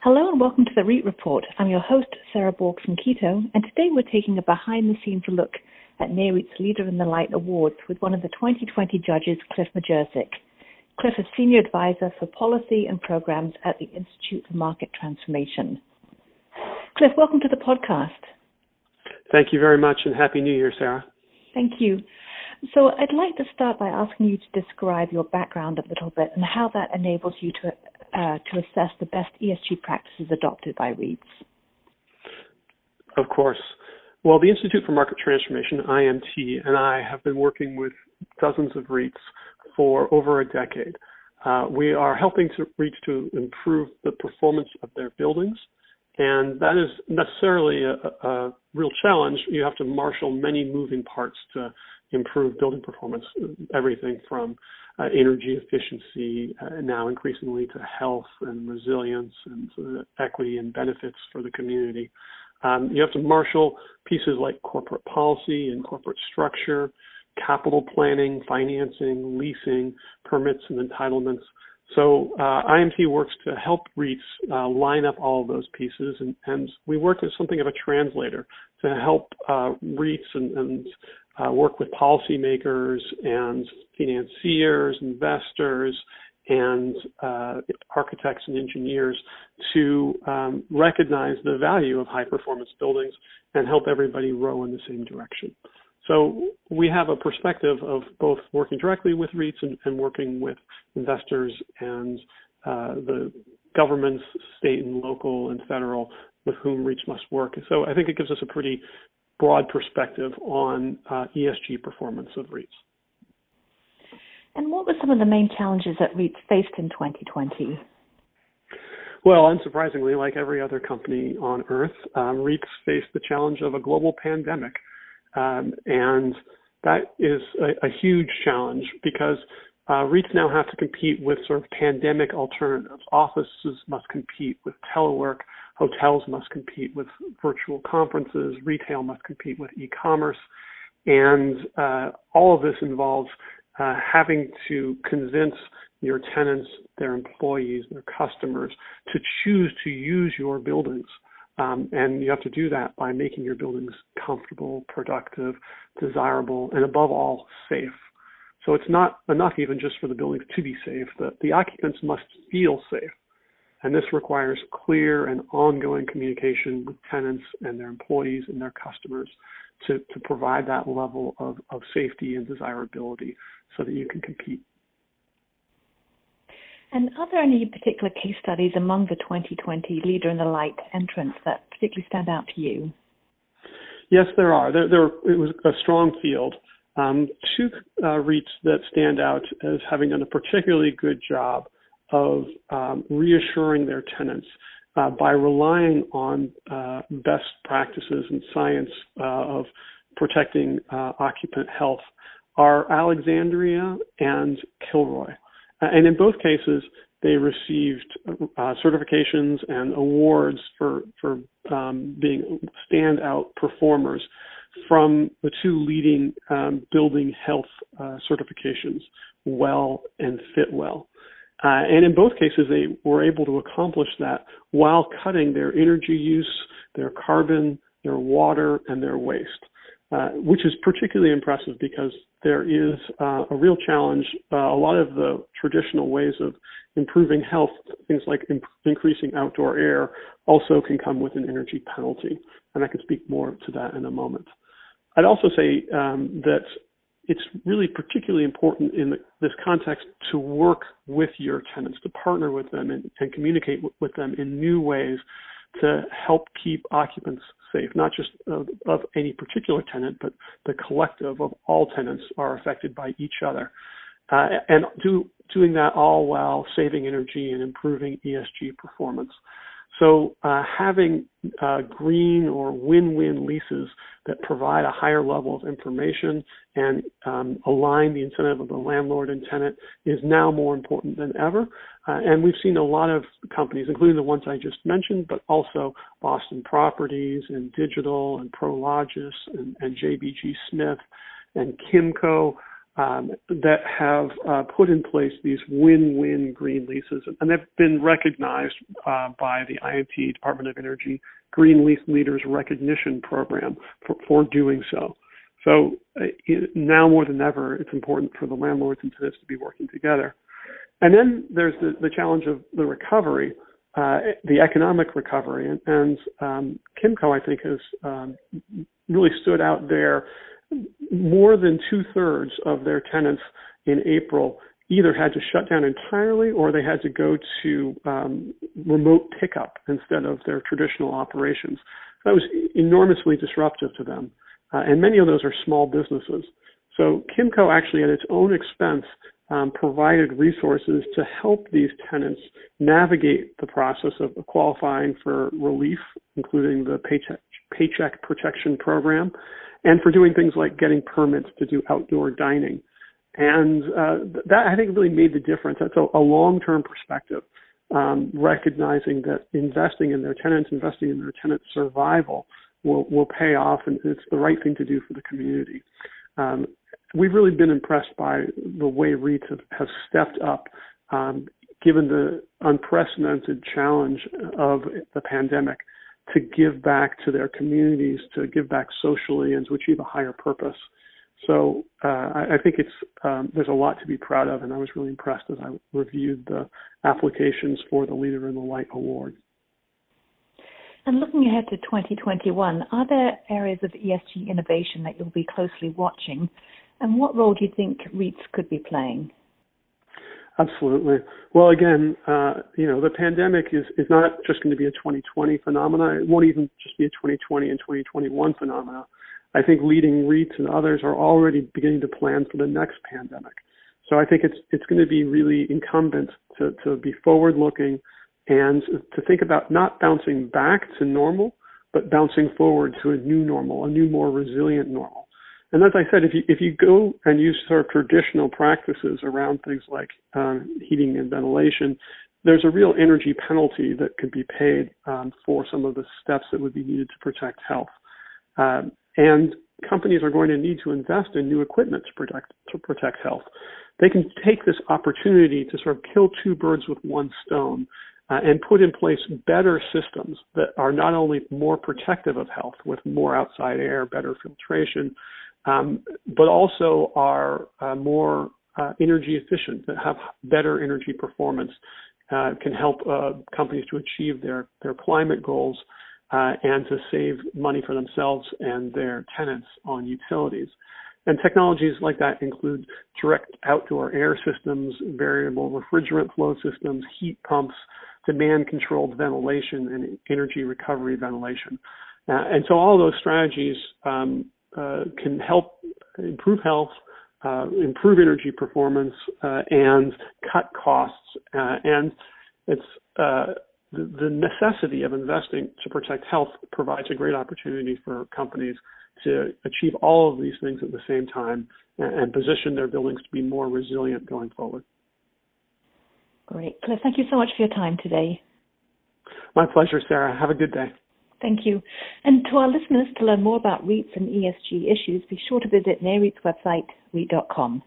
Hello and welcome to the REIT Report. I'm your host, Sarah Borchersen-Keto, and today we're taking a behind the scenes look at NAREIT's Leader in the Light Awards with one of the 2020 judges, Cliff Majersik. Cliff is Senior Advisor for Policy and Programs at the Institute for Market Transformation. Cliff, welcome to the podcast. Thank you very much and Happy New Year, Sarah. Thank you. So I'd like to start by asking you to describe your background a little bit and how that enables you to uh, to assess the best ESG practices adopted by REITs. Of course. Well, the Institute for Market Transformation, IMT, and I have been working with dozens of REITs for over a decade. Uh, we are helping to REITs to improve the performance of their buildings, and that is necessarily a, a real challenge. You have to marshal many moving parts to improve building performance, everything from uh, energy efficiency, uh, now increasingly to health and resilience and equity and benefits for the community. Um, you have to marshal pieces like corporate policy and corporate structure, capital planning, financing, leasing, permits and entitlements. So uh, IMT works to help REITs uh, line up all of those pieces, and, and, we work as something of a translator to help uh, REITs and, and uh, work with policymakers and financiers, investors, and uh, architects and engineers to um, recognize the value of high performance buildings and help everybody row in the same direction. So we have a perspective of both working directly with REITs and, and working with investors and uh, the governments, state and local and federal, with whom REITs must work. So I think it gives us a pretty broad perspective on uh, ESG performance of REITs. And what were some of the main challenges that REITs faced in 2020? Well, unsurprisingly, like every other company on earth, um, REITs faced the challenge of a global pandemic. Um, and that is a, a, huge challenge because uh, REITs now have to compete with sort of pandemic alternatives. Offices must compete with telework. Hotels must compete with virtual conferences. Retail must compete with e-commerce. And uh, all of this involves uh, having to convince your tenants, their employees, their customers to choose to use your buildings. Um, and you have to do that by making your buildings comfortable, productive, desirable, and above all, safe. So it's not enough even just for the buildings to be safe. The, the occupants must feel safe. And this requires clear and ongoing communication with tenants and their employees and their customers to, to provide that level of, of safety and desirability so that you can compete. And are there any particular case studies among the 2020 Leader in the Light entrants that particularly stand out to you? Yes, there are. There, there it was a strong field. Um, two uh, REITs that stand out as having done a particularly good job of um, reassuring their tenants uh, by relying on uh, best practices and science uh, of protecting uh, occupant health are Alexandria and Kilroy. And in both cases, they received uh, certifications and awards for for um, being standout performers from the two leading um, building health uh, certifications, WELL and Fitwel. Uh, and in both cases, they were able to accomplish that while cutting their energy use, their carbon, their water, and their waste. Uh, which is particularly impressive because there is uh, a real challenge. Uh, a lot of the traditional ways of improving health, things like imp- increasing outdoor air, also can come with an energy penalty. And I can speak more to that in a moment. I'd also say um, that it's really particularly important in the, this context to work with your tenants, to partner with them and, and communicate w- with them in new ways to help keep occupants safe, not just of, of, any particular tenant, but the collective of all tenants are affected by each other. Uh, and do, doing that all while saving energy and improving ESG performance. So uh, having uh, green or win-win leases that provide a higher level of information and um, align the incentive of the landlord and tenant is now more important than ever. Uh, and we've seen a lot of companies, including the ones I just mentioned, but also Boston Properties and Digital and Prologis and, and JBG Smith and Kimco um, that have uh, put in place these win-win green leases, and they've been recognized uh, by the IMT Department of Energy Green Lease Leaders Recognition Program for, for doing so. So uh, now more than ever, it's important for the landlords and tenants to be working together. And then there's the, the challenge of the recovery, uh, the economic recovery, and, and um, Kimco, I think, has um, really stood out there. More than two thirds of their tenants in April either had to shut down entirely or they had to go to um, remote pickup instead of their traditional operations. That was enormously disruptive to them. Uh, and many of those are small businesses. So Kimco actually, at its own expense, um, provided resources to help these tenants navigate the process of qualifying for relief, including the paycheck, paycheck protection program, and for doing things like getting permits to do outdoor dining. And uh, that I think really made the difference. That's a, a long-term perspective, um, recognizing that investing in their tenants, investing in their tenants' survival will will pay off, and it's the right thing to do for the community. Um, we've really been impressed by the way REITs have, have stepped up, um, given the unprecedented challenge of the pandemic, to give back to their communities, to give back socially, and to achieve a higher purpose. So uh, I, I, think it's um, there's a lot to be proud of, and I was really impressed as I reviewed the applications for the Leader in the Light award. And looking ahead to 2021, are there areas of ESG innovation that you'll be closely watching? And what role do you think REITs could be playing? Absolutely. Well, again, uh, you know, the pandemic is, is not just going to be a 2020 phenomenon. It won't even just be a 2020 and 2021 phenomenon. I think leading REITs and others are already beginning to plan for the next pandemic. So I think it's it's going to be really incumbent to, to be forward looking and to think about not bouncing back to normal, but bouncing forward to a new normal, a new, more resilient normal. And as I said, if you if you go and use sort of traditional practices around things like um, heating and ventilation, there's a real energy penalty that could be paid um, for some of the steps that would be needed to protect health. Um, and companies are going to need to invest in new equipment to protect to protect health. They can take this opportunity to sort of kill two birds with one stone uh, and put in place better systems that are not only more protective of health with more outside air, better filtration, um, but also are uh, more uh, energy efficient, that have better energy performance, uh, can help uh, companies to achieve their, their climate goals uh, and to save money for themselves and their tenants on utilities. And technologies like that include direct outdoor air systems, variable refrigerant flow systems, heat pumps, demand controlled ventilation and energy recovery ventilation. Uh, and so all those strategies um, uh, can help improve health, uh, improve energy performance, uh, and cut costs. Uh, and it's uh, the, the necessity of investing to protect health provides a great opportunity for companies to achieve all of these things at the same time and, and position their buildings to be more resilient going forward. Great. Cliff, thank you so much for your time today. My pleasure, Sarah. Have a good day. Thank you. And to our listeners, to learn more about REITs and ESG issues, be sure to visit NAREIT's website, REIT.com.